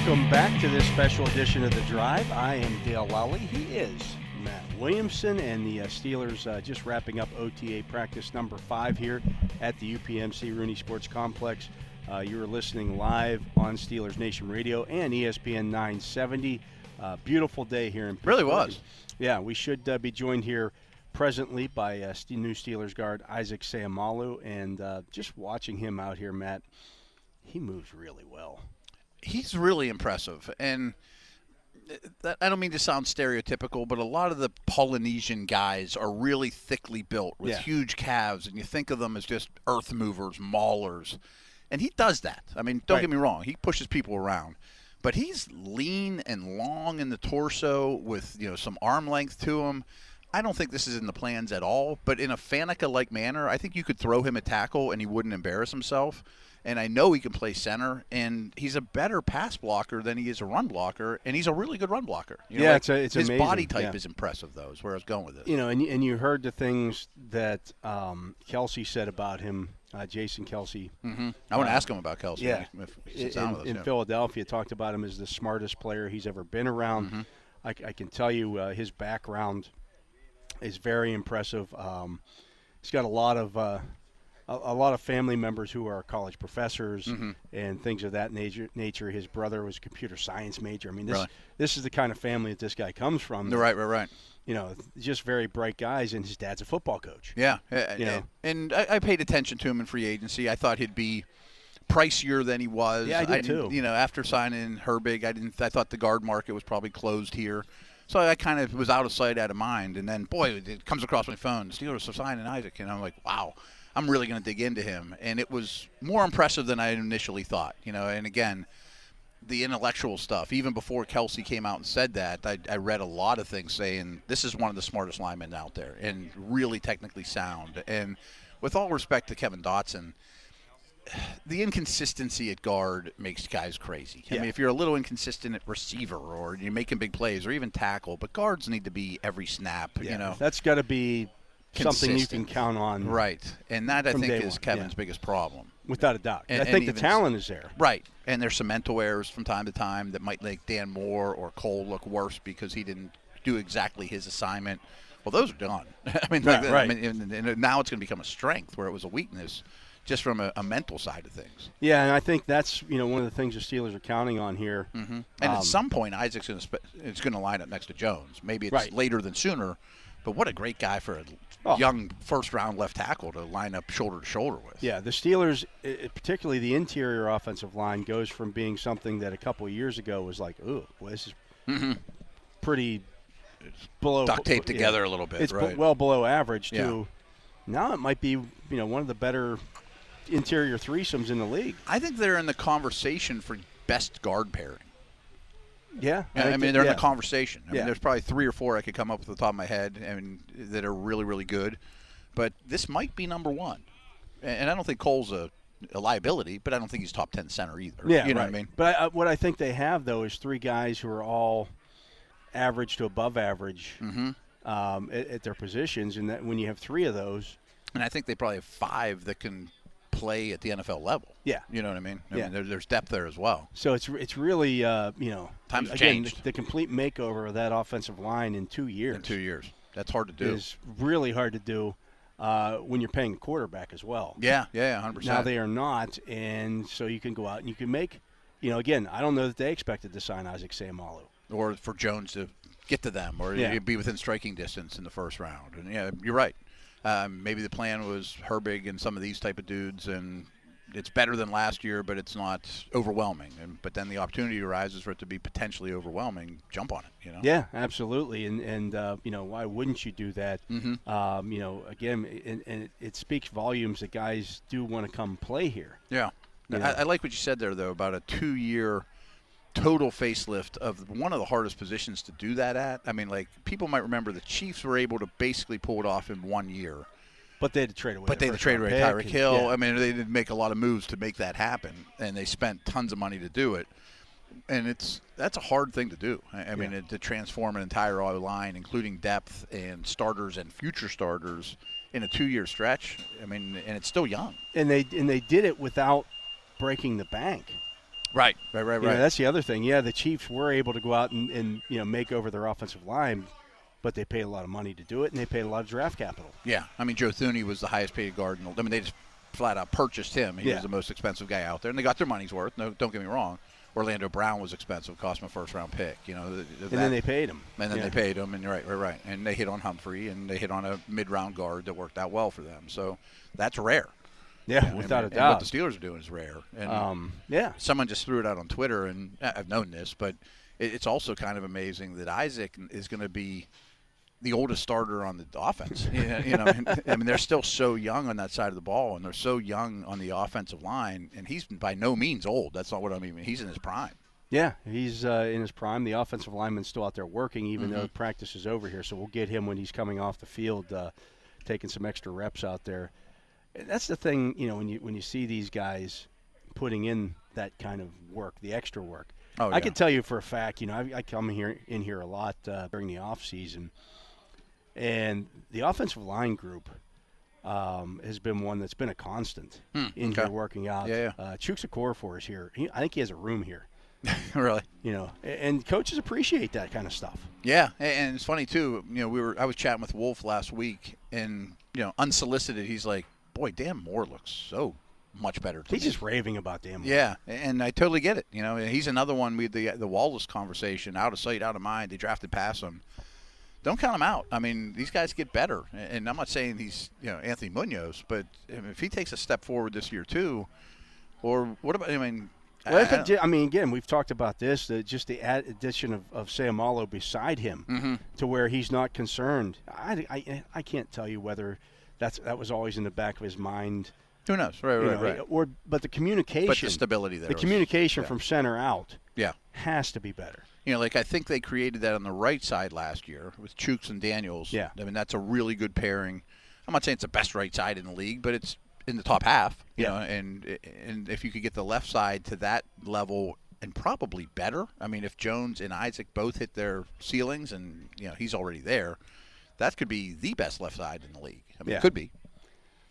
Welcome back to this special edition of The Drive. I am Dale Lally. He is Matt Williamson, and the uh, Steelers uh, just wrapping up OTA practice number five here at the UPMC Rooney Sports Complex. Uh, you are listening live on Steelers Nation Radio and ESPN 970. Uh, beautiful day here in Pittsburgh. Really was. Yeah, we should uh, be joined here presently by uh, new Steelers guard Isaac Seumalo, and uh, just watching him out here, Matt, he moves really well. He's really impressive and that, I don't mean to sound stereotypical, but a lot of the Polynesian guys are really thickly built with Yeah. huge calves, and you think of them as just earth movers, maulers. And he does that. I mean, don't Right. get me wrong, he pushes people around. But he's lean and long in the torso with, you know, some arm length to him. I don't think this is in the plans at all, but in a Faneca like manner, I think you could throw him a tackle and he wouldn't embarrass himself. And I know he can play center, and he's a better pass blocker than he is a run blocker, and he's a really good run blocker. You know, Yeah, like, it's a- it's his amazing, body type yeah. is impressive, though. Is where I was going with this. You know, and, and you heard the things that um, Kelce said about him, uh, Jason Kelce. hmm I want to ask him about Kelce. Yeah, in, us, in yeah. Philadelphia, talked about him as the smartest player he's ever been around. Mm-hmm. I, I can tell you uh, his background is very impressive. Um, he's got a lot of uh, a, a lot of family members who are college professors Mm-hmm. and things of that nature. Nature. His brother was a computer science major. I mean, this Really? this is the kind of family that this guy comes from. right, right, right. You know, just very bright guys, and his dad's a football coach. Yeah, You know. and I, I paid attention to him in free agency. I thought he'd be pricier than he was. Yeah, I did didn't- too. You know, after signing Herbig, I didn't. I thought the guard market was probably closed here, so I kind of was out of sight, out of mind. And then, boy, it comes across my phone: Steelers are signing Isaac, and I'm like, wow. I'm really going to dig into him, and it was more impressive than I initially thought. You know, and again, the intellectual stuff. Even before Kelce came out and said that, I, I read a lot of things saying this is one of the smartest linemen out there and really technically sound. And with all respect to Kevin Dotson, the inconsistency at guard makes guys crazy. I mean, if you're a little inconsistent at receiver or you're making big plays or even tackle, but guards need to be every snap. Yeah, You know, that's got to be something you can count on, right? And that I think is one, Kevin's yeah. biggest problem. without a doubt. And- I think the talent is there. Right, and there's some mental errors from time to time that might make Dan Moore or Cole look worse because he didn't do exactly his assignment. Well, those are done. I mean, like, right. I mean, and, and now it's going to become a strength where it was a weakness, just from a, a mental side of things. Yeah, and I think that's you know one of the things the Steelers are counting on here. And Um, at some point, Isaac's going to spe- it's going to line up next to Jones. Maybe it's Right. later than sooner, but what a great guy for a Oh. young first round left tackle to line up shoulder to shoulder with. Yeah, the Steelers, i- i- particularly the interior offensive line, goes from being something that a couple of years ago was like, ooh, well, this is pretty below Mm-hmm. duct taped yeah. together a little bit, It's b- well below average Yeah. too. Now it might be you know one of the better interior threesomes in the league. I think they're in the conversation for best guard pairing. Yeah, Yeah, I, mean, they're yeah. in the conversation. I Yeah. mean, there's probably three or four I could come up with the top of my head, and that are really, really good. But this might be number one. And I don't think Cole's a, a liability, but I don't think he's top ten center either. Yeah, you know right. what I mean. But I, I- what I think they have though is three guys who are all average to above average Mm-hmm. um, at, at their positions, and that when you have three of those, And I think they probably have five that can play at the NFL level. Yeah. you know what I mean. I Yeah. mean, there, there's depth there as well. so it's it's really uh, you know Times again changed. the, the complete makeover of that offensive line in two years In two years, that's hard to do. is really hard to do uh, when you're paying a quarterback as well. Yeah, yeah, 100%. Now they are not, and so you can go out and you can make, you know, again, I don't know that they expected to sign Isaac Seumalo. or for Jones to get to them, or Yeah. be within striking distance in the first round. And yeah, you're right. Um, maybe the plan was Herbig and some of these type of dudes, and it's better than last year, but it's not overwhelming. And but then the opportunity arises for it to be potentially overwhelming. Jump on it, you know. Yeah, absolutely, and and uh, you know why wouldn't you do that? Mhm. Um, you know, again, and, and it, it speaks volumes that guys do want to come play here. Yeah. You I. I like what you said there, though, about a two-year total facelift of one of the hardest positions to do that at. I mean, like people might remember the Chiefs were able to basically pull it off in one year. But they had to trade away. But the they had to trade away Tyreek Hill. yeah. I mean, they did make a lot of moves to make that happen, and they spent tons of money to do it. And it's that's a hard thing to do. I, I mean, Yeah. it, to transform an entire O line, including depth and starters and future starters, in a two-year stretch. I mean, and it's still young. and they and they did it without breaking the bank. Right, right, right, You right. know, that's the other thing. Yeah, the Chiefs were able to go out and, and you know make over their offensive line, but they paid a lot of money to do it, and they paid a lot of draft capital. yeah, I mean Joe Thuney was the highest paid guard. In the, I mean they just flat out purchased him. He Yeah. was the most expensive guy out there, and they got their money's worth. No, don't get me wrong. Orlando Brown was expensive, cost him a first round pick. You know, th- th- And then they paid him. and then Yeah. they paid him, and you're right, right, right. And they hit on Humphrey, and they hit on a mid-round guard that worked out well for them. So that's rare. Yeah, And- without a doubt. what the Steelers are doing is rare. And um, yeah, someone just threw it out on Twitter, and I've known this, but it- it's also kind of amazing that Isaac is going to be the oldest starter on the offense. you know, you know, I mean, they're still so young on that side of the ball, and they're so young on the offensive line, and he's by no means old. That's not what I mean. He's in his prime. yeah, he's uh, in his prime. The offensive lineman's still out there working, even Mm-hmm. though practice is over here. So we'll get him when he's coming off the field, uh, taking some extra reps out there. That's the thing, you know, when you when you see these guys putting in that kind of work, the extra work. Oh, I can tell you for a fact, you know, I, I come here in here a lot uh, during the off season, and the offensive line group um, has been one that's been a constant Hmm, in okay. here working out. Yeah, Uh, Chuks is here. He, I think he has a room here. really. You know, and coaches appreciate that kind of stuff. Yeah, and it's funny too. You know, we were I was chatting with Wolf last week, and you know, unsolicited, he's like, "Boy, Dan Moore looks so much better." He's me." just raving about Dan. Moore. Yeah, and I totally get it. You know, he's another one. We the the Wallace conversation, out of sight, out of mind. They drafted past him. Don't count him out. I mean, these guys get better, and I'm not saying he's you know Anthony Munoz, but if he takes a step forward this year too, or what about? I mean, Well, I- if it, I mean, again, we've talked about this. That just the addition of, of Seumalo beside him, Mm-hmm. to where he's not concerned. I, I, I can't tell you whether that's that was always in the back of his mind, who knows? Right, right, know, right. or but the communication, But the stability there. the was- communication yeah. from center out yeah. has to be better. You know, like I think they created that on the right side last year with Chuks and Daniels. Yeah. I mean, that's a really good pairing. I'm not saying it's the best right side in the league, but it's in the top half. You Yeah. know, and and if you could get the left side to that level and probably better. I mean, if Jones and Isaac both hit their ceilings, and you know he's already there, that could be the best left side in the league. I mean, Yeah. it could be.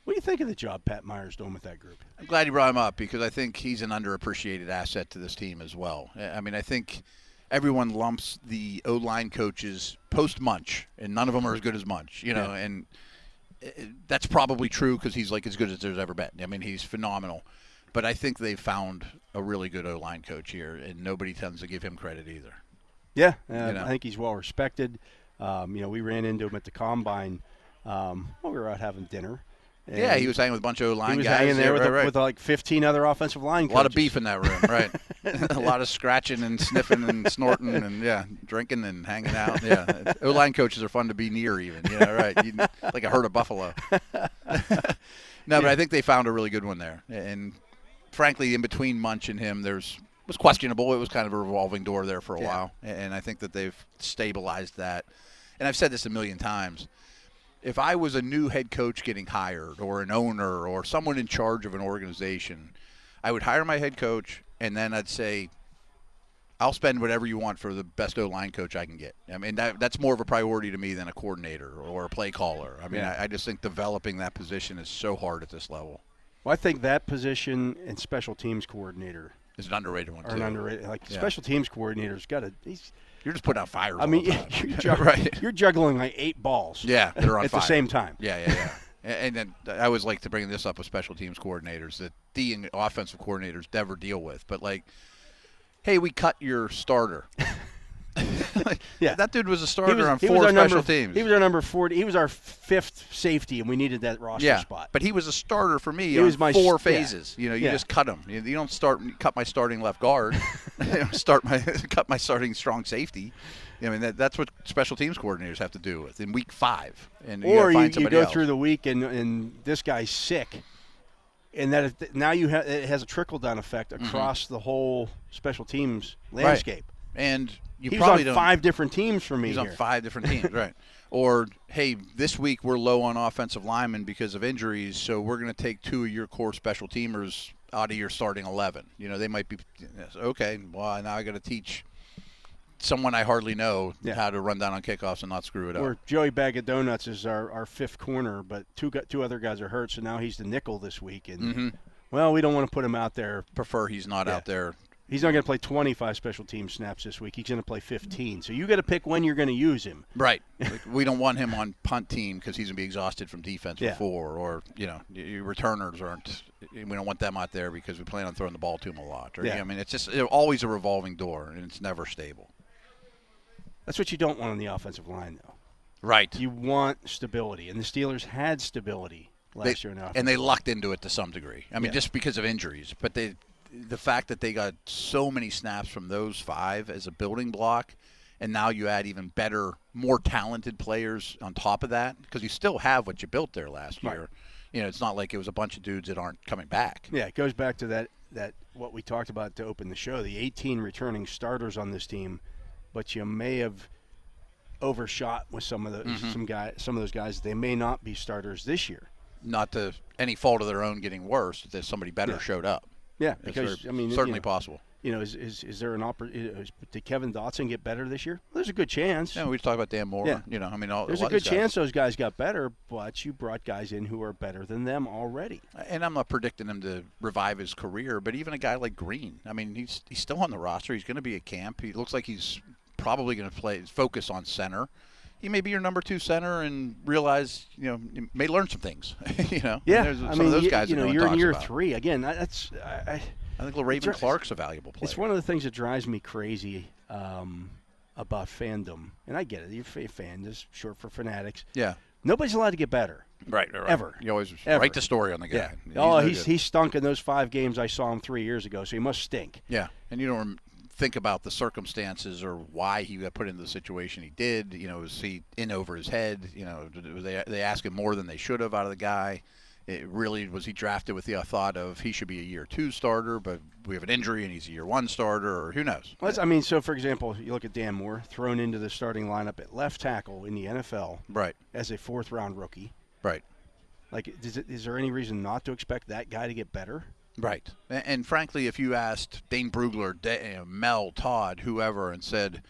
What do you think of the job Pat Meyer's doing with that group? I'm glad you brought him up because I think he's an underappreciated asset to this team as well. I mean, I think everyone lumps the O line coaches post Munch, and none of them are as good as Munch, you know, Yeah. and uh, that's probably true because he's like as good as there's ever been. I mean, he's phenomenal. But I think they found a really good O line coach here, and nobody tends to give him credit either. Yeah, uh, know. I think he's well respected. Um, you know, we ran into him at the combine. Um, while we were out having dinner. yeah, he was hanging with a bunch of O line He was guys. hanging there yeah, with, right, a- right. with like 15 other offensive line coaches. a coaches. lot of beef in that room, right? a lot of scratching and sniffing and snorting and yeah, drinking and hanging out. Yeah, O line coaches are fun to be near, even. Yeah, right. You, like a herd of buffalo. no, but I think they found a really good one there, and frankly, in between Munch and him, there's was questionable. It was kind of a revolving door there for a Yeah. while, and I think that they've stabilized that. And I've said this a million times. If I was a new head coach getting hired, or an owner, or someone in charge of an organization, I would hire my head coach, and then I'd say, "I'll spend whatever you want for the best O line coach I can get." I mean, that, that's more of a priority to me than a coordinator or a play caller. I mean, Yeah. I, I just think developing that position is so hard at this level. Well, I think that position and special teams coordinator It's an underrated one are too. an underrated. Like Yeah. special teams coordinator's got to. You're just putting out fires. I mean, you're, juggling, right. you're juggling like eight balls. Yeah, they're on at fire. the same time. Yeah, yeah, yeah. And and then I always like to bring this up with special teams coordinators that the offensive coordinators never deal with. But like, hey, we cut your starter. Yeah. that dude was a starter was, on four our special number, teams. He was our number forty. He was our fifth safety, and we needed that roster yeah, spot. but he was a starter for me He on was my four s- yeah. phases. You know, you Yeah. just cut him. You, you don't start cut my starting left guard. start my cut my starting strong safety. I mean, that, that's what special teams coordinators have to do with in week five. And or you, find you somebody go else. through the week and, and this guy's sick, and that if, now you ha- it has a trickle down effect Mm-hmm. across the whole special teams landscape. and you he was probably on five different teams for me He's here. on five different teams, right? Or hey, this week we're low on offensive linemen because of injuries, so we're going to take two of your core special teamers out of your starting eleven. You know, they might be okay. Well, now I got to teach someone I hardly know Yeah. how to run down on kickoffs and not screw it up. Or Joey Bag of Donuts is our, our fifth corner, but two two other guys are hurt, so now he's the nickel this week. And Mhm. well, we don't want to put him out there. Prefer he's not Yeah. out there He's not going to play 25 special team snaps this week. He's going to play 15. So you got to pick when you're going to use him. Right. Like, we don't want him on punt team because he's going to be exhausted from defense Yeah. before, or you know, your returners aren't. We don't want them out there because we plan on throwing the ball to him a lot. Or, Yeah. I mean, it's just it's always a revolving door, and it's never stable. That's what you don't want on the offensive line, though. Right. You want stability, and the Steelers had stability They- last year in and they lucked into it to some degree. I mean, Yeah. just because of injuries, but they, the fact that they got so many snaps from those five as a building block, and now you add even better, more talented players on top of that, because you still have what you built there last Right. year. You know, it's not like it was a bunch of dudes that aren't coming back. Yeah, it goes back to that that what we talked about to open the show. The 18 returning starters on this team, but you may have overshot with some of those mm-hmm. some guy some of those guys. They may not be starters this year. Not to any fault of their own getting worse, that somebody better Yeah. showed up. Yeah, because I mean, certainly you know, possible. You know, is, is is there an opportunity? Did Kevin Dotson get better this year? Well, there's a good chance. Yeah, we talked about Dan Moore. Yeah. You know, I mean, all, There's a a good chance those guys got better, but you brought guys in who are better than them already. And I'm not predicting him to revive his career, but even a guy like Green, I mean, he's he's still on the roster. He's going to be at camp. He looks like he's probably going to play focus on center. He may be your number two center and realize, you know, you may learn some things. you know, Yeah, I some mean, of those you, guys. you know, no you're in year about. three again. That's I, I, think Le'Raven Clark's a valuable player. It's one of the things that drives me crazy um, about fandom, and I get it. You're a fan is short for fanatics. yeah, Nobody's allowed to get better. right, right. Ever. You always Ever. write the story on the guy. Yeah. Oh, no he's good. he stunk in those five games I saw him three years ago, so he must stink. Yeah, and you don't think about the circumstances or why he got put into the situation he did. You know, was he in over his head? You know, they they ask him more than they should have out of the guy. It really was he drafted with the thought of he should be a year two starter, but we have an injury and he's a year one starter, or who knows? Well, I mean, so for example, you look at Dan Moore thrown into the starting lineup at left tackle in the NFL Right, as a fourth round rookie. right, Like, is, it, is there any reason not to expect that guy to get better? Right. And, frankly, if you asked Dane Brugler, Da- eh, Mel, Todd, whoever, and said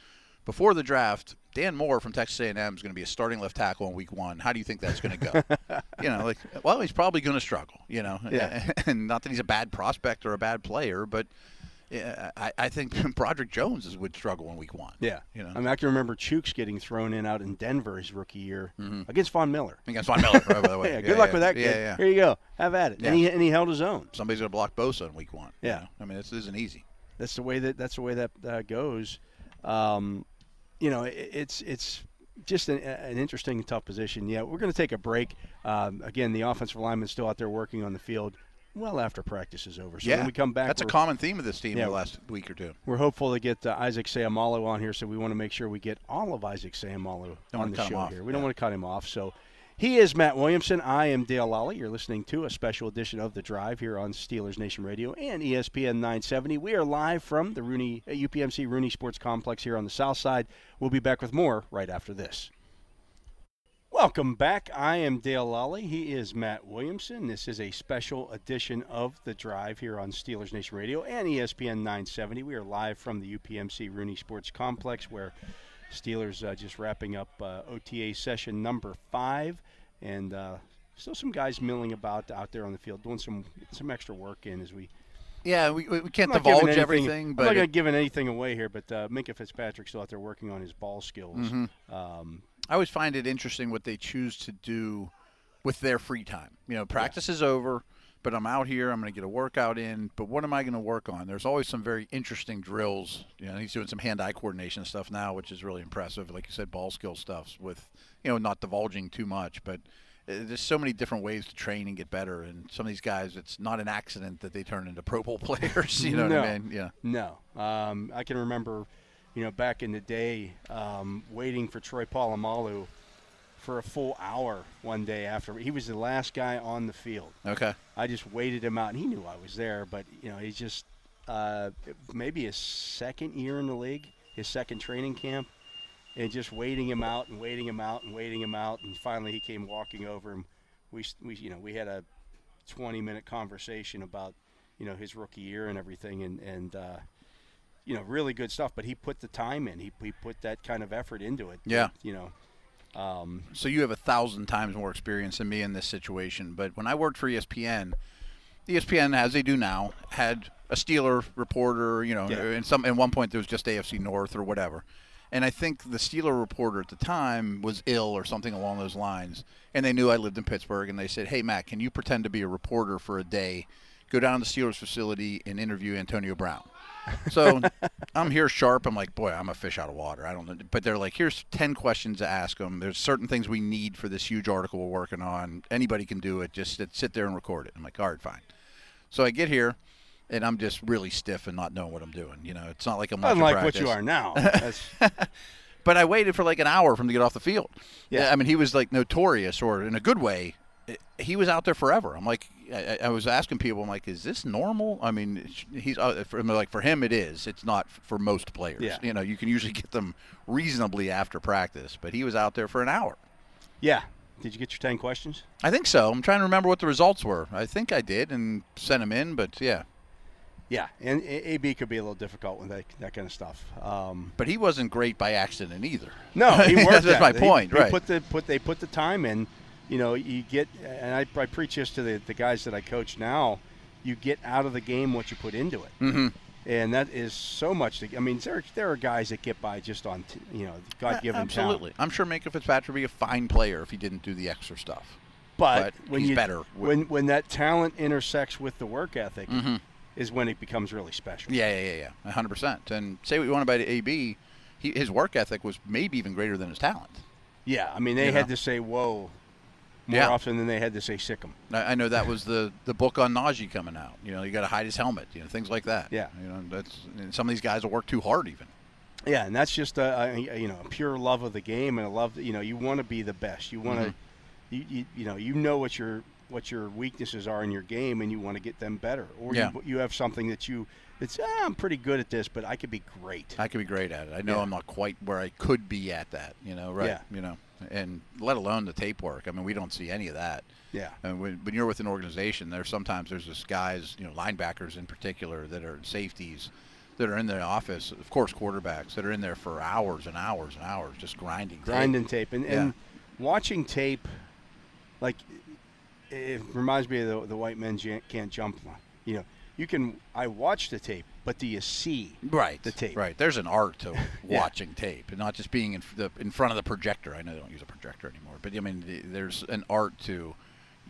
before the draft, Dan Moore from Texas A&M is going to be a starting left tackle in Week One. How do you think that's going to go? you know, like, well, he's probably going to struggle. You know, Yeah. and not that he's a bad prospect or a bad player, but I, I think Broderick Jones is, would struggle in Week One. Yeah. you know, I mean, I can remember Chuks getting thrown in out in Denver his rookie year against Von Miller. against Von Miller, by the way. Yeah, Yeah, good luck yeah. with that Yeah, kid. yeah. Here you go. Have at it. Yeah. And, he, and he held his own. Somebody's going to block Bosa in Week One. Yeah. I mean, this isn't easy. That's the way that that's the way that uh, goes. Um, you know, it, it's it's just an, an interesting and tough position. Yeah, we're going to take a break. Um, again, the offensive lineman's still out there working on the field. Well, after practice is over. So yeah, when we come back, that's a common theme of this team Yeah. the last week or two. We're hopeful to get uh, Isaac Seumalo on here, so we want to make sure we get all of Isaac Seumalo on the show here. We don't want to cut him off. So he is Matt Williamson. I am Dale Lally. You're listening to a special edition of The Drive here on Steelers Nation Radio and ESPN 970. We are live from the Rooney uh, UPMC Rooney Sports Complex here on the South Side. We'll be back with more right after this. Welcome back. I am Dale Lally. He is Matt Williamson. This is a special edition of The Drive here on Steelers Nation Radio and ESPN 970. We are live from the UPMC Rooney Sports Complex where Steelers uh, just wrapping up uh, OTA session number five. And uh, still some guys milling about out there on the field doing some some extra work in as we Yeah, we, we can't giving divulge anything- everything, I'm not going it- to give anything away here, but uh, Minkah Fitzpatrick's still out there working on his ball skills. Mm-hmm. Um, I always find it interesting what they choose to do with their free time. You know, practice is over, but I'm out here. I'm going to get a workout in. But what am I going to work on? There's always some very interesting drills. You know, he's doing some hand-eye coordination stuff now, which is really impressive. Like you said, ball skill stuff with, you know, not divulging too much, but. uh, There's so many different ways to train and get better, and some of these guys, it's not an accident that they turn into Pro Bowl players. You know No. what I mean? Yeah. No, um, I can remember, you know, back in the day, um, waiting for Troy Polamalu for a full hour one day after he was the last guy on the field. Okay. I just waited him out, and he knew I was there. But you know, he's just uh, maybe his second year in the league, his second training camp, and just waiting him out and waiting him out and waiting him out, and finally he came walking over him. We, we you know, we had a 20 minute conversation about you know his rookie year and everything, and and uh, you know, really good stuff. But he put the time in. He he put that kind of effort into it. Yeah. You know. Um, So you have a thousand times more experience than me in this situation. But when I worked for ESPN, ESPN, as they do now, had a Steeler reporter, you know, Yeah. and some at one point there was just AFC North or whatever. And I think the Steeler reporter at the time was ill or something along those lines. And they knew I lived in Pittsburgh and they said, "Hey Matt, can you pretend to be a reporter for a day? Go down to the Steelers facility and interview Antonio Brown." So I'm here sharp. I'm like, boy, I'm a fish out of water. I don't know. But they're like, here's 10 questions to ask them. There's certain things we need for this huge article we're working on. Anybody can do it. Just sit- sit there and record it. I'm like, all right, fine. So I get here, and I'm just really stiff and not knowing what I'm doing. You know, it's not like I'm Unlike what you are now. But I waited for like an hour for him to get off the field. Yeah. I mean, he was like notorious, or in a good way, he was out there forever. I'm like, I, I was asking people, I'm like, is this normal? I mean, he's uh, for, like for him it is. It's not for most players. Yeah. You know, you can usually get them reasonably after practice, but he was out there for an hour. yeah. Did you get your 10 questions? I think so. I'm trying to remember what the results were. I think I did and sent them in, but yeah. Yeah. And AB could be a little difficult with that, that kind of stuff. Um, But he wasn't great by accident either. No, he worked. That's my. He- point, he right? Put the put they put the time in. You know, you get, and I, I preach this to the, the guys that I coach now. You get out of the game what you put into it, mm-hmm. and that is so much. To, I mean, there there are guys that get by just on t- you know God given talent. Absolutely. I'm sure Minkah Fitzpatrick would be a fine player if he didn't do the extra stuff. But, But when he's you, better. when when that talent intersects with the work ethic, Mm-hmm. is when it becomes really special. Yeah, yeah, yeah, yeah, hundred percent. And say what you want about AB, he, his work ethic was maybe even greater than his talent. Yeah, I mean, they You had know? to say "whoa" more Yeah. often than they had to say "sick 'em." I, I know that was the the book on Najee coming out. You know, you got to hide his helmet. You know, things like that. Yeah. You know, that's and some of these guys will work too hard even. Yeah, and that's just a, a you know a pure love of the game and a love. You know, you want to be the best. You want to, Mm-hmm. you, you you know you know what your what your weaknesses are in your game, and you want to get them better. Or Yeah. you, you have something that you it's ah, I'm pretty good at this, but I could be great. I could be great at it. I know Yeah. I'm not quite where I could be at that. You know, right? Yeah. You know, and let alone the tape work. I mean, we don't see any of that. Yeah, And when, when you're with an organization, there's sometimes there's just guys, you know, linebackers in particular, that are safeties, that are in the office. Of course, quarterbacks that are in there for hours and hours and hours, just grinding. grinding tape and, and Yeah. watching tape, like it reminds me of the, the white men can't jump. line. You know, you can I watch the tape, but do you see? Right. the tape. Right. There's an art to Yeah. watching tape, and not just being in the in front of the projector. I know they don't use a projector anymore, but I mean, the- there's an art to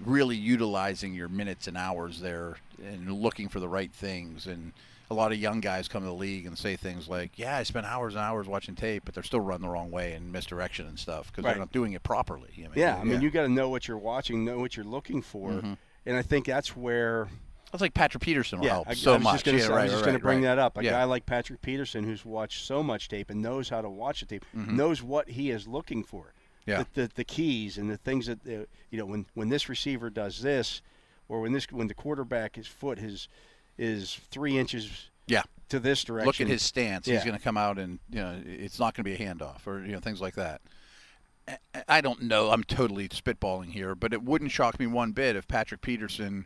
really utilizing your minutes and hours there and looking for the right things. And a lot of young guys come to the league and say things like, "Yeah, I spent hours and hours watching tape, but they're still running the wrong way and misdirection and stuff because Right. they're not doing it properly." I mean, Yeah, I mean, you got to know what you're watching, know what you're looking for, Mm-hmm. and I think that's where. That's like Patrick Peterson will Yeah, help I, so I was much. just gonna yeah, I right, was just right, going to bring that up. A yeah. guy like Patrick Peterson, who's watched so much tape and knows how to watch the tape, Mm-hmm. knows what he is looking for. Yeah. The, the, the keys and the things that uh, you know when when this receiver does this, or when this when the quarterback his foot his is three inches yeah. to this direction. look at his stance. He's going to come out and you know it's not going to be a handoff or you know things like that. I don't know. I'm totally spitballing here, but it wouldn't shock me one bit if Patrick Peterson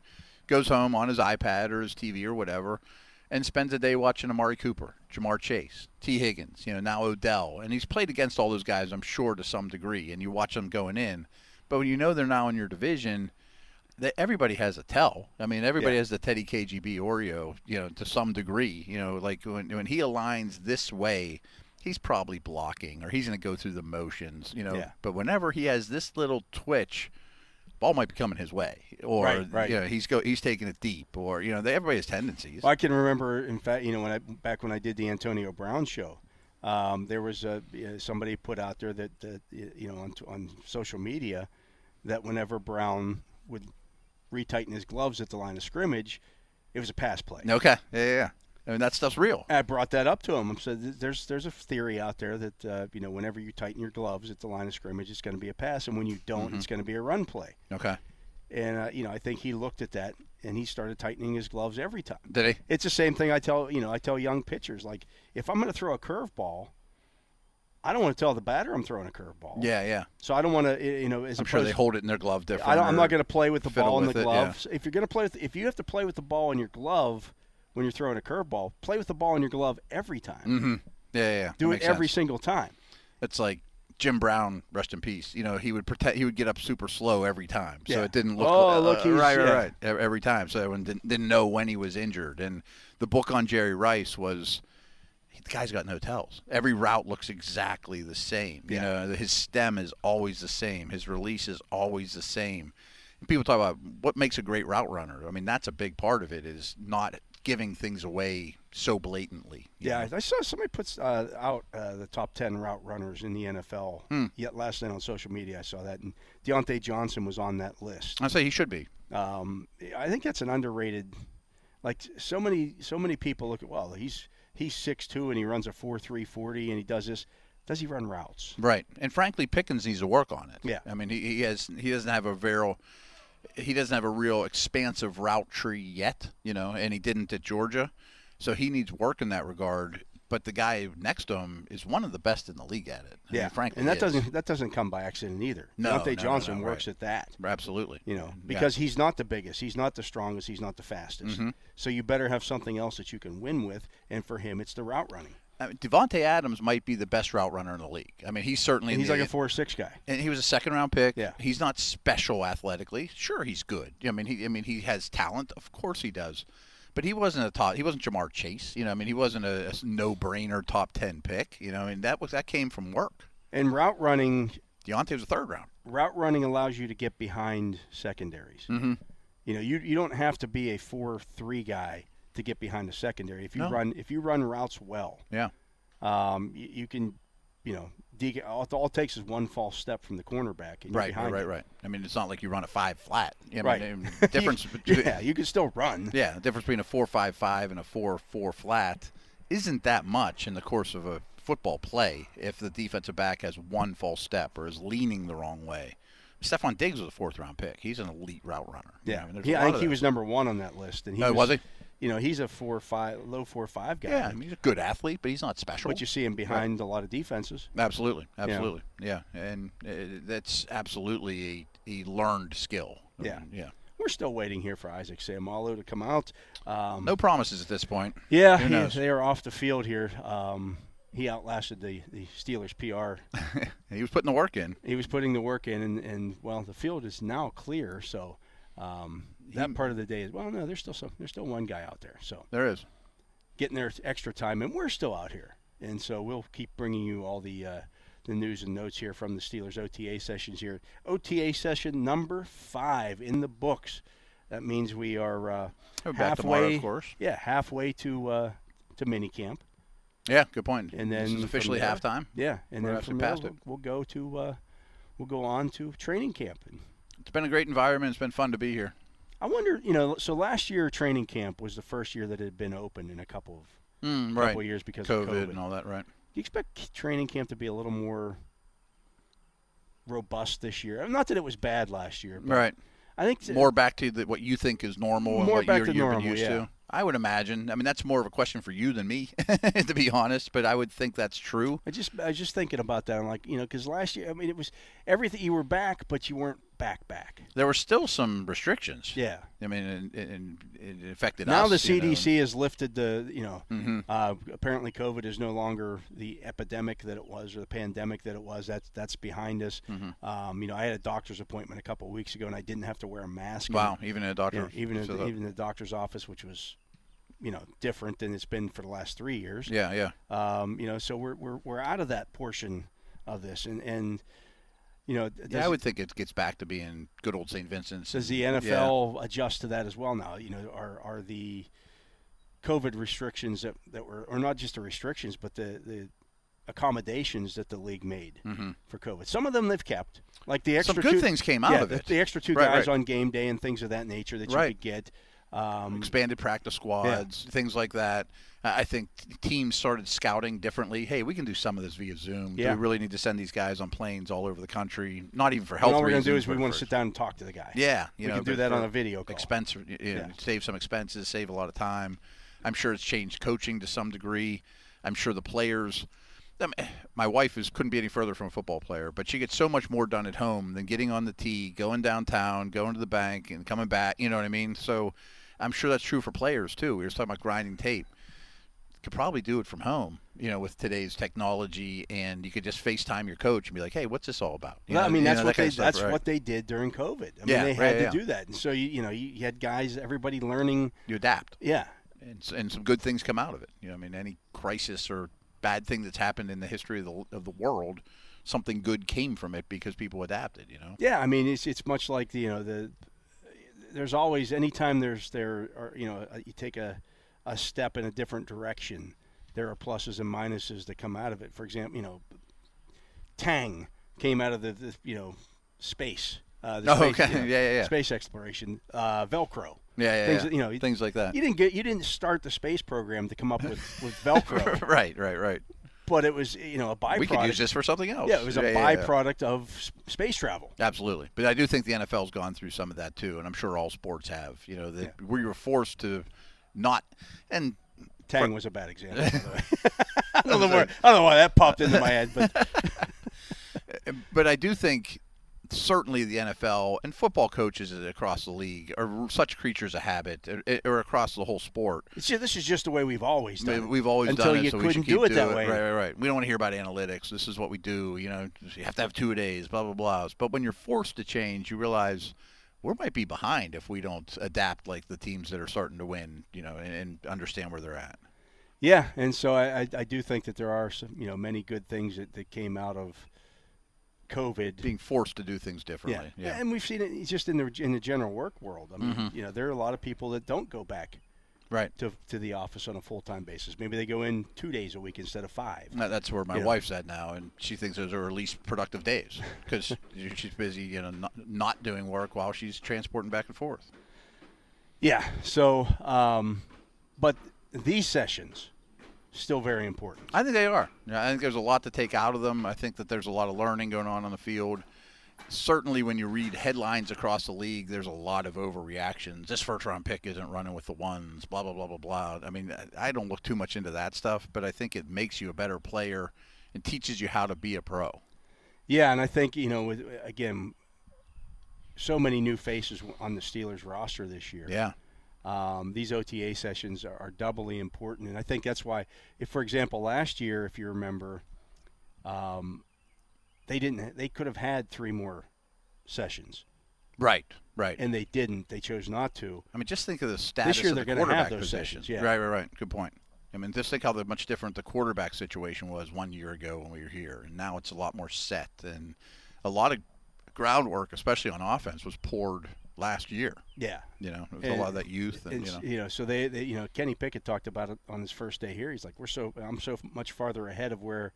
goes home on his iPad or his TV or whatever and spends a day watching Amari Cooper, Ja'Marr Chase, Tee Higgins, you know, now Odell. And he's played against all those guys, I'm sure, to some degree, and you watch them going in. But when you know they're now in your division, that everybody has a tell. I mean, everybody Yeah. has the Teddy KGB Oreo, you know, to some degree. You know, like when when he aligns this way, he's probably blocking or he's going to go through the motions. You know, Yeah. but whenever he has this little twitch, ball might be coming his way, or Right, right. you know, he's go he's taking it deep, or you know, they, everybody has tendencies. Well, I can remember, in fact, you know, when I back when I did the Antonio Brown show, um, there was a somebody put out there that, that you know on on social media that whenever Brown would retighten his gloves at the line of scrimmage, it was a pass play. Okay, yeah, yeah, yeah. I mean, that stuff's real. I brought that up to him. I said, "There's there's a theory out there that uh, you know whenever you tighten your gloves at the line of scrimmage, it's going to be a pass, and when you don't, Mm-hmm. it's going to be a run play." Okay, And uh, you know, I think he looked at that and he started tightening his gloves every time. did he? It's the same thing I tell you know I tell young pitchers like if I'm going to throw a curveball, I don't want to tell the batter I'm throwing a curveball. Yeah, yeah. So I don't want to you know as I'm sure they opposed- hold it in their glove different. I don't, I'm not going to play with the ball in the it, yeah. gloves. If you're going to play with if you have to play with the ball in your glove when you're throwing a curveball, play with the ball in your glove every time. Mhm. Yeah, yeah, yeah. Do That it every sense. single time. It's like Jim Brown, rest in peace. You know, he would protect. He would get up super slow every time, so Yeah. it didn't look. Oh, uh, look, he was- right, right, yeah. right. Every time, so everyone didn't, didn't know when he was injured. And the book on Jerry Rice was. The guy's got no tells. Every route looks exactly the same. You Yeah. know, his stem is always the same. His release is always the same. And people talk about what makes a great route runner. I mean, that's a big part of it is not giving things away so blatantly. Yeah, know? I saw somebody puts uh, out uh, the top ten route runners in the NFL. Hmm. Yet last night on social media, I saw that, and Diontae Johnson was on that list. I say he should be. Um, I think that's an underrated. Like so many, so many people look at. Well, he's he's six two and he runs a four three forty and he does this. Does he run routes? Right, and frankly, Pickens needs to work on it. Yeah. I mean, he, he has he doesn't have a very he doesn't have a real expansive route tree yet, you know, and he didn't at Georgia, so he needs work in that regard. But the guy next to him is one of the best in the league at it. I mean, frankly, and that doesn't that doesn't come by accident either. No, Diontae no, no, Johnson no, works right. at that. absolutely. You know, Yeah. because he's not the biggest, he's not the strongest, he's not the fastest. Mm-hmm. So you better have something else that you can win with, and for him, it's the route running. I mean, Davante Adams might be the best route runner in the league. I mean, he's certainly And he's the, like a four or six guy. and he was a second round pick. Yeah. He's not special athletically. Sure, he's good. I mean, he I mean he has talent. Of course he does. But he wasn't a top. He wasn't Ja'Marr Chase. You know, I mean, he wasn't a, a no-brainer top ten pick. You know, I mean that was that came from work. And route running, Diontae was a third round. route running allows you to get behind secondaries. Mm-hmm. You know, you you don't have to be a four three guy to get behind the secondary. If you No. run if you run routes well, Yeah. um, you, you can, you know, de- all, all it takes is one false step from the cornerback and you're Right. Right. Right. Right. I mean, it's not like you run a five flat. I mean, Right. I mean, difference. between, Yeah, you can still run. Yeah, the difference between a four-five-five and a four-four flat isn't that much in the course of a football play if the defensive back has one false step or is leaning the wrong way. Stefon Diggs was a fourth-round pick. He's an elite route runner. Yeah, I mean, yeah. I think he was number one on that list, and he Oh, was he? You know, he's a four five, low four five guy. Yeah, I mean, he's a good athlete, but he's not special. but you see him behind a lot of defenses. absolutely, absolutely, yeah, and uh, that's absolutely a, a learned skill. I Yeah. mean, yeah. We're still waiting here for Isaac Seumalo to come out. Um, No promises at this point. Yeah, Who he- knows? they are off the field here. Um, he outlasted the, the Steelers PR. he was putting the work in. he was putting the work in, and, and well, the field is now clear. So um, that He- part of the day is well, no, there's still some, there's still one guy out there. So There is. getting their extra time, and we're still out here, and so we'll keep bringing you all the uh, the news and notes here from the Steelers OTA sessions here. OTA session number five in the books. That means we are uh, back tomorrow, halfway. of course. Yeah, halfway to uh, to minicamp. Yeah, good point. And this then is officially there- halftime. Yeah, and We're then from there we'll, we'll go to uh, we'll go on to training camp. And It's been a great environment. It's been fun to be here. I wonder, you know, so last year training camp was the first year that it had been open in a couple of Mm, couple right. of years because COVID, of COVID. and all that, right? Do you expect training camp to be a little more robust this year? Not that it was bad last year, but Right. I think More back to the, what you think is normal and More what back you're, to you've normal, been used yeah. to. I would imagine. I mean, that's more of a question for you than me, to be honest. But I would think that's true. I just I was just thinking about that. I'm like, you know, because last year, I mean, it was everything. You were back, but you weren't back back. There were still some restrictions. Yeah. I mean, and, and it affected Now us. the you know. CDC has lifted the, you know, Mhm. uh, apparently COVID is no longer the epidemic that it was or the pandemic that it was. That's that's behind us. Mm-hmm. Um, you know, I had a doctor's appointment a couple of weeks ago and I didn't have to wear a mask. and, Wow, even a doctor. know, even in, so the, the- even the doctor's office, which was, you know, different than it's been for the last three years. yeah, yeah. Um, you know, so we're, we're we're out of that portion of this, and and you know, Yeah, I would think it gets back to being good old St. Vincent's. does the NFL adjust to that as well now? You know, are are the COVID restrictions that, that were, or not just the restrictions, but the the accommodations that the league made Mhm. for COVID. Some of them they've kept, like the extra Some good two, things came out yeah, of the, it. the extra two Right, guys right. on game day and things of that nature that you Right. could get. Um, expanded practice squads, things like that. I think teams started scouting differently. Hey, we can do some of this via Zoom. Yeah. Do we really need to send these guys on planes all over the country? Not even for and health all we're gonna do is we want to sit down and talk to the guy. Yeah, you we know, can do that on a video call. Expense, you know, Yeah. save some expenses, save a lot of time. I'm sure it's changed coaching to some degree. I'm sure the players. My wife is couldn't be any further from a football player, but she gets so much more done at home than getting on the tee, going downtown, going to the bank, and coming back. You know what I mean? So, I'm sure that's true for players too. We were talking about grinding tape. could probably do it from home, you know, with today's technology, and you could just FaceTime your coach and be like, "Hey, what's this all about?" You well, know, I mean, that's know, what that they stuff, that's right. what they did during COVID. I mean, Yeah, they had right, to yeah. do that, and so you you know you, you had guys, everybody learning. you adapt, Yeah, and and some good things come out of it. You know, I mean, any crisis or bad thing that's happened in the history of the of the world, something good came from it because people adapted. You know. yeah. I mean, it's it's much like the you know the there's always anytime there's there are you know you take a a step in a different direction, there are pluses and minuses that come out of it. For example, you know, Tang came out of the, the you know space. Uh, the Oh, space, okay. you know, Yeah, yeah, yeah. Space exploration, uh, Velcro. Yeah, yeah, Things yeah. you know, things like that. You didn't get you didn't start the space program to come up with, with Velcro, right, right, right. But it was you know a byproduct. We could use this for something else. Yeah, it was a Yeah, yeah, yeah. byproduct of space travel. Absolutely, but I do think the NFL's gone through some of that too, and I'm sure all sports have. You know, that where you were forced to not, and Tang was a bad example. by the way. I don't know why. I don't know why that popped into my head, but but I do think certainly the NFL and football coaches across the league are such creatures of habit, er, or, or across the whole sport. just, this is just the way we've always done it. We've always Until done it, you so couldn't do it that way. Right, right, right. We don't want to hear about analytics. This is what we do. You know, you have to have two days. Blah blah blah. But when you're forced to change, you realize we might be behind if we don't adapt like the teams that are starting to win. You know, and, and understand where they're at. Yeah, and so I, I, I do think that there are some you know many good things that, that came out of COVID. Being forced to do things differently. Yeah. and we've seen it just in the in the general work world. I mean, Mhm. you know, there are a lot of people that don't go back Right. to, to the office on a full time basis. Maybe they go in two days a week instead of five. That- That's where my Yeah. wife's at now, and she thinks those are her least productive days because she's busy, you know, not, not doing work while she's transporting back and forth. Yeah. So, um, but these sessions still very important. I think they are. Yeah, I think there's a lot to take out of them. I think that there's a lot of learning going on on the field. Certainly, when you read headlines across the league, there's a lot of overreactions. This first round pick isn't running with the ones. Blah blah blah blah blah. I mean, I don't look too much into that stuff, but I think it makes you a better player and teaches you how to be a pro. Yeah, and I think you know, with again, so many new faces on the Steelers roster this year. Yeah. Um, these OTA sessions are, are doubly important, and I think that's why, if for example, last year, if you remember, um, they didn't. They could have had three more sessions, Right. Right. and they didn't. They chose not to. I mean, just think of the status this year of they're the gonna have position. sessions, yeah. Right, right, right. Good point. I mean, just think how the- much different the quarterback situation was one year ago when we were here, and now it's a lot more set, and a lot of groundwork, especially on offense, was poured last year. Yeah, You know, it was And a lot of that youth, and you It's- know, so they, they, you know, Kenny Pickett talked about it on his first day here. He's like, we're so, I'm so much farther ahead of where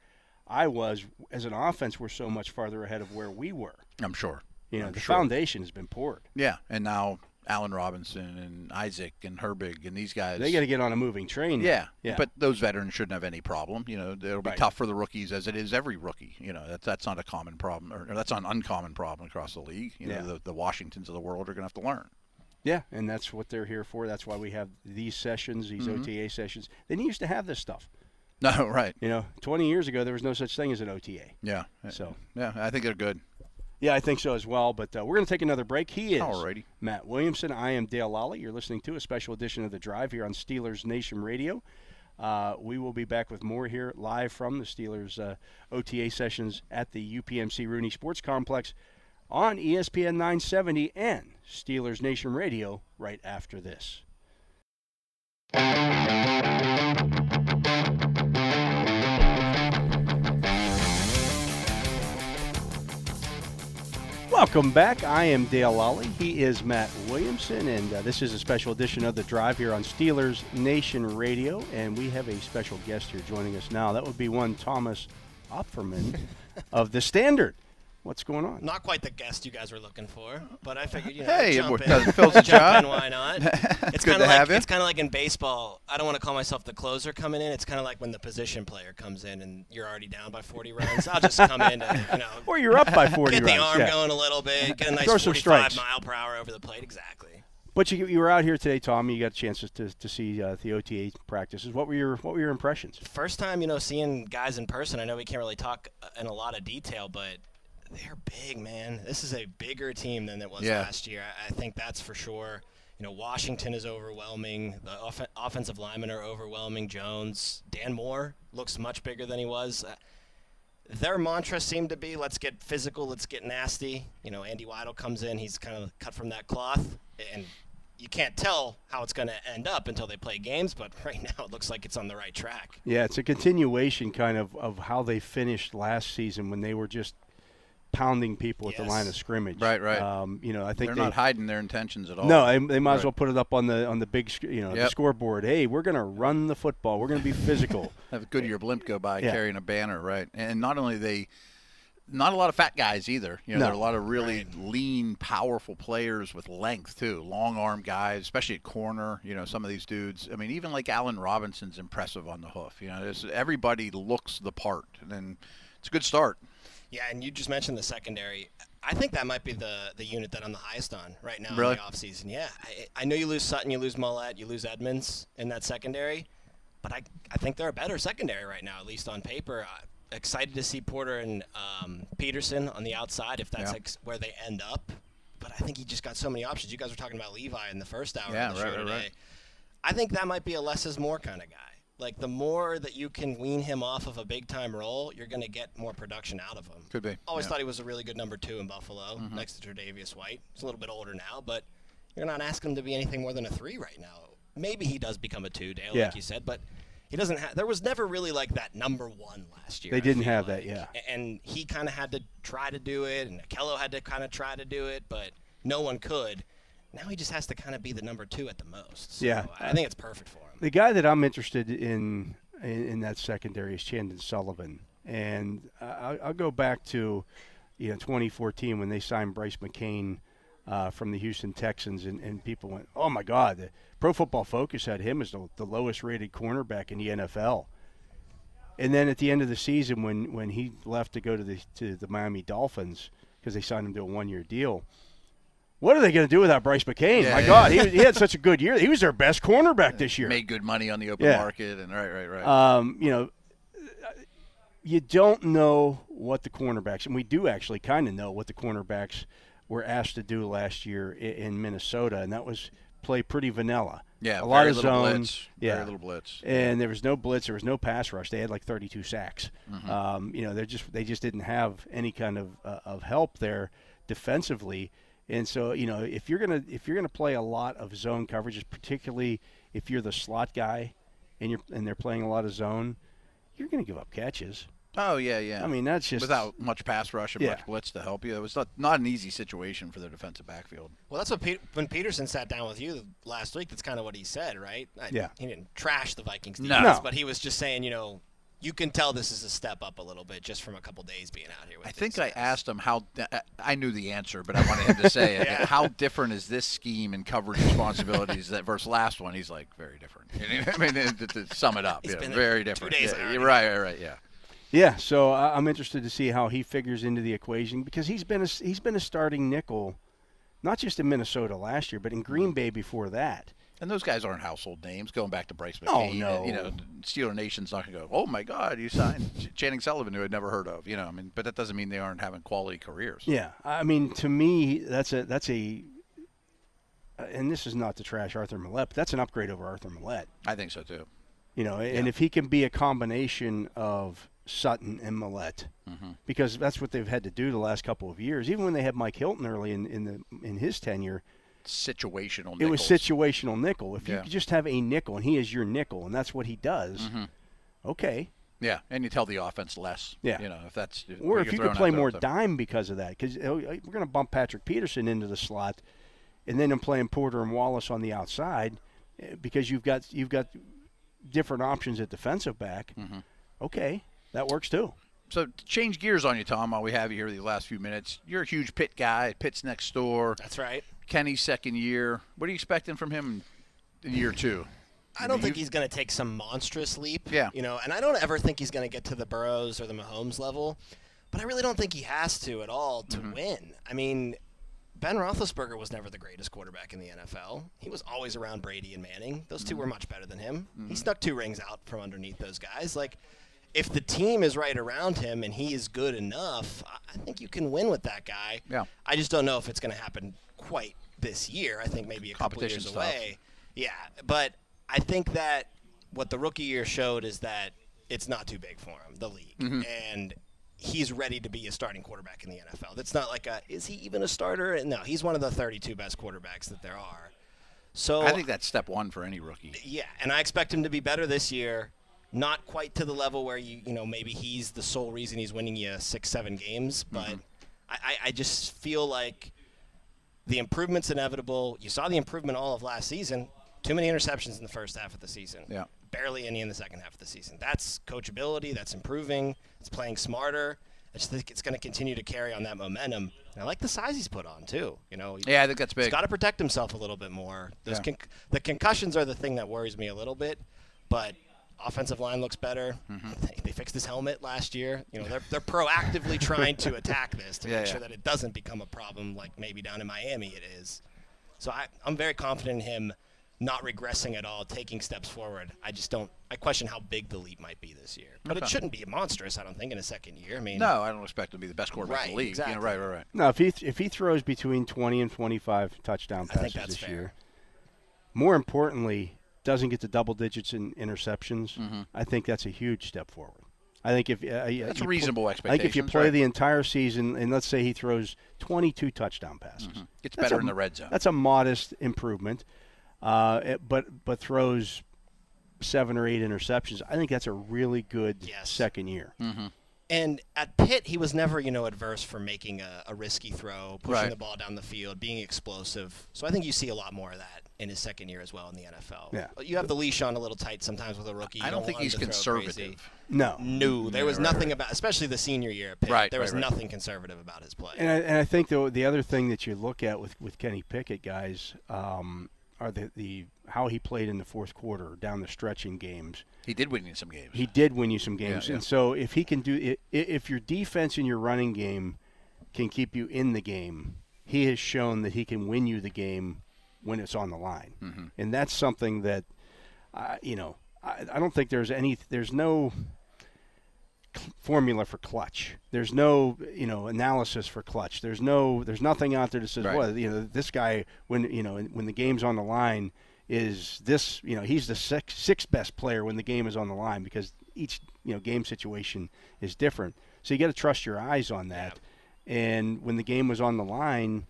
I was as an offense. We're so much farther ahead of where we were. I'm sure. You know, I'm the sure. foundation has been poured. Yeah, and now Allen Robinson and Isaac and Herbig and these guys. They got to get on a moving train. Yeah, yeah. But those veterans shouldn't have any problem. You know, it'll be Right. tough for the rookies as it is every rookie. You know, that's that's not a common problem, or, or that's not an uncommon problem across the league. You Yeah. know, the, the Washingtons of the world are going to have to learn. yeah, and that's what they're here for. That's why we have these sessions, these Mm-hmm. OTA sessions. They didn't used to have this stuff. No, right. You know, 20 years ago there was no such thing as an OTA. Yeah. So Yeah, I think they're good. Yeah, I think so as well. But uh, we're going to take another break. He is Alrighty. Matt Williamson. I am Dale Lally. You're listening to a special edition of The Drive here on Steelers Nation Radio. Uh, we will be back with more here live from the Steelers uh, OTA sessions at the UPMC Rooney Sports Complex on ESPN 970 and Steelers Nation Radio right after this. Welcome back. I am Dale Lally. He is Matt Williamson, and uh, this is a special edition of The Drive here on Steelers Nation Radio. And we have a special guest here joining us now. That would be one Thomas Opferman of The Standard. What's going on? Not quite the guest you guys were looking for, but I figured you know Hey, jump it in. fills a job. in, why not? It's good kind to of like have you. it's kind of like in baseball. I don't want to call myself the closer coming in. It's kind of like when the position player comes in and you're already down by 40 runs. I'll just come in to you know Or you're up by 40 get runs. the arm yeah. going a little bit, get a nice Throw some 45 strikes. mile per hour over the plate. Exactly. But you, you were out here today, Tommy. You got a chance to, to see uh, the OTA practices. What were your What were your impressions? First time you know seeing guys in person. I know we can't really talk uh, in a lot of detail, but they're big, man. This is a bigger team than it was Yeah. last year. I, I think that's for sure. You know, Washington is overwhelming. The off- offensive linemen are overwhelming. Jones, Dan Moore looks much bigger than he was. Uh, their mantra seemed to be, "Let's get physical, let's get nasty." You know, Andy Weidl comes in; he's kind of cut from that cloth, and you can't tell how it's going to end up until they play games. But right now, it looks like it's on the right track. Yeah, it's a continuation kind of of how they finished last season when they were just pounding people at the line of scrimmage. Right, right. Um, you know, I think They're they, not hiding their intentions at all. No, they, they might as well put it up on the on the big, you know, the scoreboard. Hey, we're going to run the football. We're going to be physical. Have a Goodyear blimp go by Yeah. carrying a banner, right? And not only they, not a lot of fat guys either. You know, No. there are a lot of really lean, powerful players with length too, long arm guys, especially at corner. You know, some of these dudes. I mean, even like Allen Robinson's impressive on the hoof. You know, everybody looks the part, and then it's a good start. Yeah, and you just mentioned the secondary. I think that might be the the unit that I'm the highest on right now Really? in the offseason. Yeah, I, I know you lose Sutton, you lose Maulet, you lose Edmunds in that secondary, but I I think they're a better secondary right now, at least on paper. Uh, excited to see Porter and um, Peterson on the outside if that's Yeah. like where they end up. But I think he just got so many options. You guys were talking about Levi in the first hour Yeah, of the show right, right, today. right. I think that might be a less is more kind of guy. Like the more that you can wean him off of a big time role, you're going to get more production out of him. Could be, Always yeah. Mm-hmm. thought he was a really good number two in Buffalo, next to Tre'Davious White. He's a little bit older now, but you're not asking him to be anything more than a three right now. Maybe he does become a two, Dale, Yeah. like you said, but he doesn't have. There was never really like that number one last year. They didn't have that, like. yeah. And he kind of had to try to do it, and Kello had to kind of try to do it, but no one could. Now he just has to kind of be the number two at the most. So Yeah. I think it's perfect for him. The guy that I'm interested in in, in that secondary is Chandon Sullivan, and I'll, I'll go back to you know 2014 when they signed Brice McCain uh, from the Houston Texans, and, and people went, "Oh my God!" The Pro Football Focus had him as the, the lowest rated cornerback in the NFL. And then at the end of the season, when, when he left to go to the to the Miami Dolphins because they signed him to a one year deal, what are they going to do without Brice McCain? Yeah, My yeah. God, he, he had such a good year. He was their best cornerback this year. Made good money on the open Yeah. market, and right, right, right. Um, you know, you don't know what the cornerbacks, and we do actually kind of know what the cornerbacks were asked to do last year in, in Minnesota, and that was play pretty vanilla. yeah, a lot of zone, blitz. yeah, very little blitz. and there was no blitz, there was no pass rush. They had like 32 sacks. Mm-hmm. Um, you know, they just they just didn't have any kind of uh, of help there defensively. And so, you know, if you're gonna if you're gonna play a lot of zone coverages, particularly if you're the slot guy, and you're and they're playing a lot of zone, you're gonna give up catches. Oh yeah, yeah. I mean, that's just without much pass rush and Yeah. much blitz to help you, it was not, not an easy situation for the defensive backfield. Well, that's what Pete, when Peterson sat down with you last week. That's kind of what he said, right? I, Yeah. He didn't trash the Vikings No. defense, No. but he was just saying, you know, you can tell this is a step up a little bit just from a couple days being out here. With I think these I asked him how. Uh, uh, I knew the answer, but I wanted him to say it. How different is this scheme and coverage responsibilities that versus last one? He's like very different. I mean, to, to sum it up, He's yeah, been there very two different. days yeah, already. right, right, right. Yeah. Yeah, so I- I'm interested to see how he figures into the equation because he's been a, he's been a starting nickel, not just in Minnesota last year, but in Green mm-hmm. Bay before that. And those guys aren't household names. Going back to Brice Oh, McCain, no. you know, Steeler Nation's not going to go. Oh my God, you signed Ch- Channing Sullivan, who I'd never heard of. You know, I mean, but that doesn't mean they aren't having quality careers. Yeah, I mean, to me, that's a that's a, and this is not to trash Arthur Maulet, but that's an upgrade over Arthur Maulet. I think so too. You know, and if he can be a combination of Sutton and Maulet, Mm-hmm. because that's what they've had to do the last couple of years. Even when they had Mike Hilton early in, in the in his tenure, Situational. it was situational nickel. If you Yeah. could just have a nickel and he is your nickel, and that's what he does, Mm-hmm. okay. Yeah, and you tell the offense less. Yeah. You know, if that's Or if you could play more all the time. dime because of that, because we're going to bump Patrick Peterson into the slot, and then I'm playing Porter and Wallace on the outside, eh, because you've got you've got different options at defensive back. Mm-hmm. Okay, that works too. So to change gears on you, Tom, while we have you here the last few minutes. You're a huge Pitt guy. Pitt's next door. That's right. Kenny's second year. What are you expecting from him in year two? I don't think he's going to take some monstrous leap. Yeah. You know, and I don't ever think he's going to get to the Burrows or the Mahomes level, but I really don't think he has to at all to Mm-hmm. win. I mean, Ben Roethlisberger was never the greatest quarterback in the NFL. He was always around Brady and Manning. Those 2 Mm-hmm. were much better than him. He snuck two rings out from underneath those guys. Like, if the team is right around him and he is good enough, I think you can win with that guy. Yeah. I just don't know if it's going to happen quite this year. I think maybe a couple years tough. away. Yeah, but I think that what the rookie year showed is that it's not too big for him, the league, Mm-hmm. and he's ready to be a starting quarterback in the NFL. That's not like a is he even a starter? No, he's one of the 32 best quarterbacks that there are. So I think that's step one for any rookie. yeah, and I expect him to be better this year. Not quite to the level where you you know maybe he's the sole reason he's winning you six seven games, but I, I, I just feel like the improvement's inevitable. You saw the improvement all of last season. Too many interceptions in the first half of the season. Yeah. Barely any in the second half of the season. That's coachability. That's improving. It's playing smarter. I just think it's going to continue to carry on that momentum. And I like the size he's put on too. You know, Yeah, I think that's big. He's got to protect himself a little bit more. Those Yeah. con- the concussions are the thing that worries me a little bit, but offensive line looks better. Mm-hmm. They, they fixed his helmet last year. You know, they're they're proactively trying to attack this to Yeah, make yeah. sure that it doesn't become a problem like maybe down in Miami it is. So I, I'm very confident in him not regressing at all, taking steps forward. I just don't. I question how big the leap might be this year, but it shouldn't be monstrous. I don't think in a second year. I mean, No, I don't expect him to be the best quarterback in the league. exactly. You know, right, right, right. No, if he if he throws between 20 and 25 touchdown I think passes that's this fair. year, more importantly, doesn't get to double digits in interceptions, I think that's a huge step forward. I think if uh, Mm-hmm. That's you pl- reasonable I think if you play right. the entire season and let's say he throws 22 touchdown passes, Gets better a- in the red zone. That's a modest improvement, uh, it- but but throws seven or eight interceptions. I think that's a really good Yes. second year. Mm-hmm. And at Pitt, he was never, you know, adverse for making a, a risky throw, pushing Right. the ball down the field, being explosive. So I think you see a lot more of that in his second year as well in the NFL. Yeah. You have the leash on a little tight sometimes with a rookie. You I don't think want him he's conservative. crazy. No, No, there Yeah, was right, nothing right. about, especially the senior year at Pitt. Right, there was right, right. nothing conservative about his play. And I, and I think the the other thing that you look at with, with Kenny Pickett guys um, are the, the how he played in the fourth quarter down the stretch in games. He did win you some games. He did win you some games, yeah. and so if he can do i- i if your defense and your running game can keep you in the game, he has shown that he can win you the game when it's on the line, Mm-hmm. and that's something that uh, you know I, I don't think there's any there's no formula for clutch. There's no you know analysis for clutch. There's no there's nothing out there that says Right. well you know this guy when you know when the game's on the line is this you know he's the six, sixth best player when the game is on the line because each you know game situation is different. So you got to trust your eyes on that. And when the game was on the line,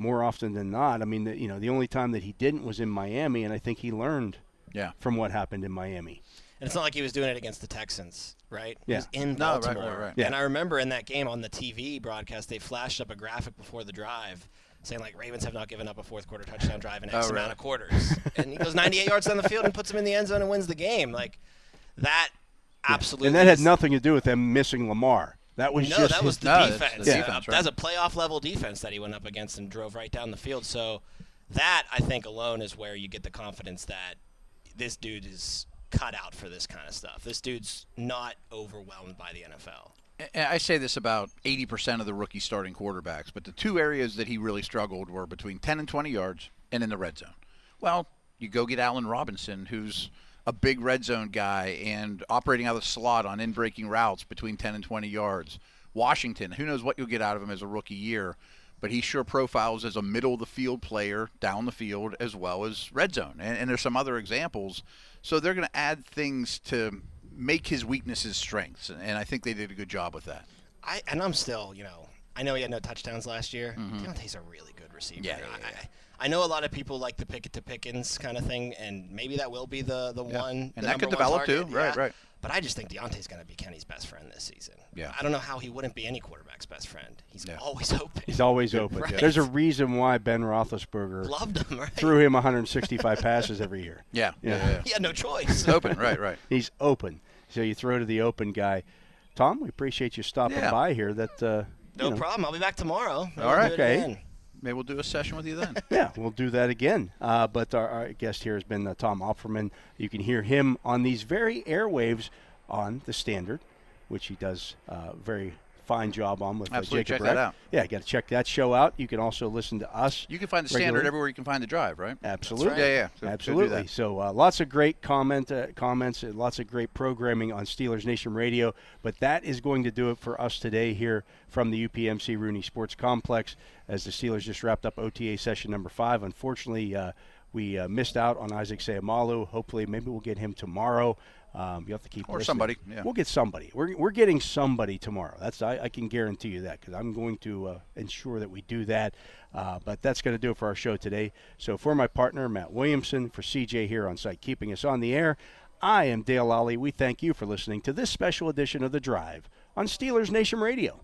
more often than not, I mean, the, you know, the only time that he didn't was in Miami, and I think he learned yeah. from what happened in Miami. And it's not like he was doing it against the Texans, right? He was in No, right, Baltimore. right, right. Yeah. And I remember in that game on the TV broadcast, they flashed up a graphic before the drive saying like Ravens have not given up a fourth quarter touchdown drive in X Oh, amount really? of quarters. and he goes 98 yards down the field and puts him in the end zone and wins the game. Like that absolutely. and that had nothing to do with them missing Lamar. That was no, just that was the No, defense. the Yeah. defense, right. That's a playoff level defense that he went up against and drove right down the field. So that I think alone is where you get the confidence that this dude is cut out for this kind of stuff. This dude's not overwhelmed by the NFL. And I say this about 80% of the rookie starting quarterbacks, but the two areas that he really struggled were between 10 and 20 yards and in the red zone. Well, you go get Allen Robinson, who's a big red zone guy and operating out of the slot on in breaking routes between 10 and 20 yards. Washington, who knows what you'll get out of him as a rookie year, but he sure profiles as a middle of the field player down the field as well as red zone. And, and there's some other examples. So they're going to add things to make his weaknesses strengths, and I think they did a good job with that. I and I'm still, you know, I know he had no touchdowns last year. Diontae's a really good receiver. Mm-hmm. Yeah, yeah, yeah. I, I know a lot of people like the Pickett to Pickens kind of thing, and maybe that will be the the Yeah. one. And the that could develop target. too. Right, Yeah. right. But I just think Diontae's going to be Kenny's best friend this season. Yeah. I don't know how he wouldn't be any quarterback's best friend. He's Yeah. always open. He's always open. Right. There's a reason why Ben Roethlisberger Loved him, right? threw him 165 passes every year. Yeah, Yeah. yeah, yeah. He had no choice. It's open, right, right. He's open, so you throw to the open guy. Tom, we appreciate you stopping Yeah. by here. That uh, no you know, problem. I'll be back tomorrow. Maybe All we'll right. do it Okay. Maybe we'll do a session with you then. Yeah, we'll do that again. Uh, but our, our guest here has been uh, Tom Opferman. You can hear him on these very airwaves on the Standard, which he does uh, very fine job on with Absolutely, Jacob check that out. Yeah, you got to check that show out. You can also listen to us. You can find the regularly. standard everywhere you can find the drive, right? Absolutely. right. Yeah, yeah. So- so Absolutely. So uh, lots of great comment uh, comments and lots of great programming on Steelers Nation Radio. But that is going to do it for us today here from the UPMC Rooney Sports Complex as the Steelers just wrapped up OTA session number five. Unfortunately, uh, we uh, missed out on Isaac Seumalo. Hopefully, maybe we'll get him tomorrow. Um, you have to keep Or listening. somebody, yeah. We'll get somebody. We're, we're getting somebody tomorrow. That's I, I can guarantee you that because I'm going to uh, ensure that we do that. Uh, but that's going to do it for our show today. So for my partner Matt Williamson, for CJ here on site keeping us on the air, I am Dale Lolley. We thank you for listening to this special edition of the Drive on Steelers Nation Radio.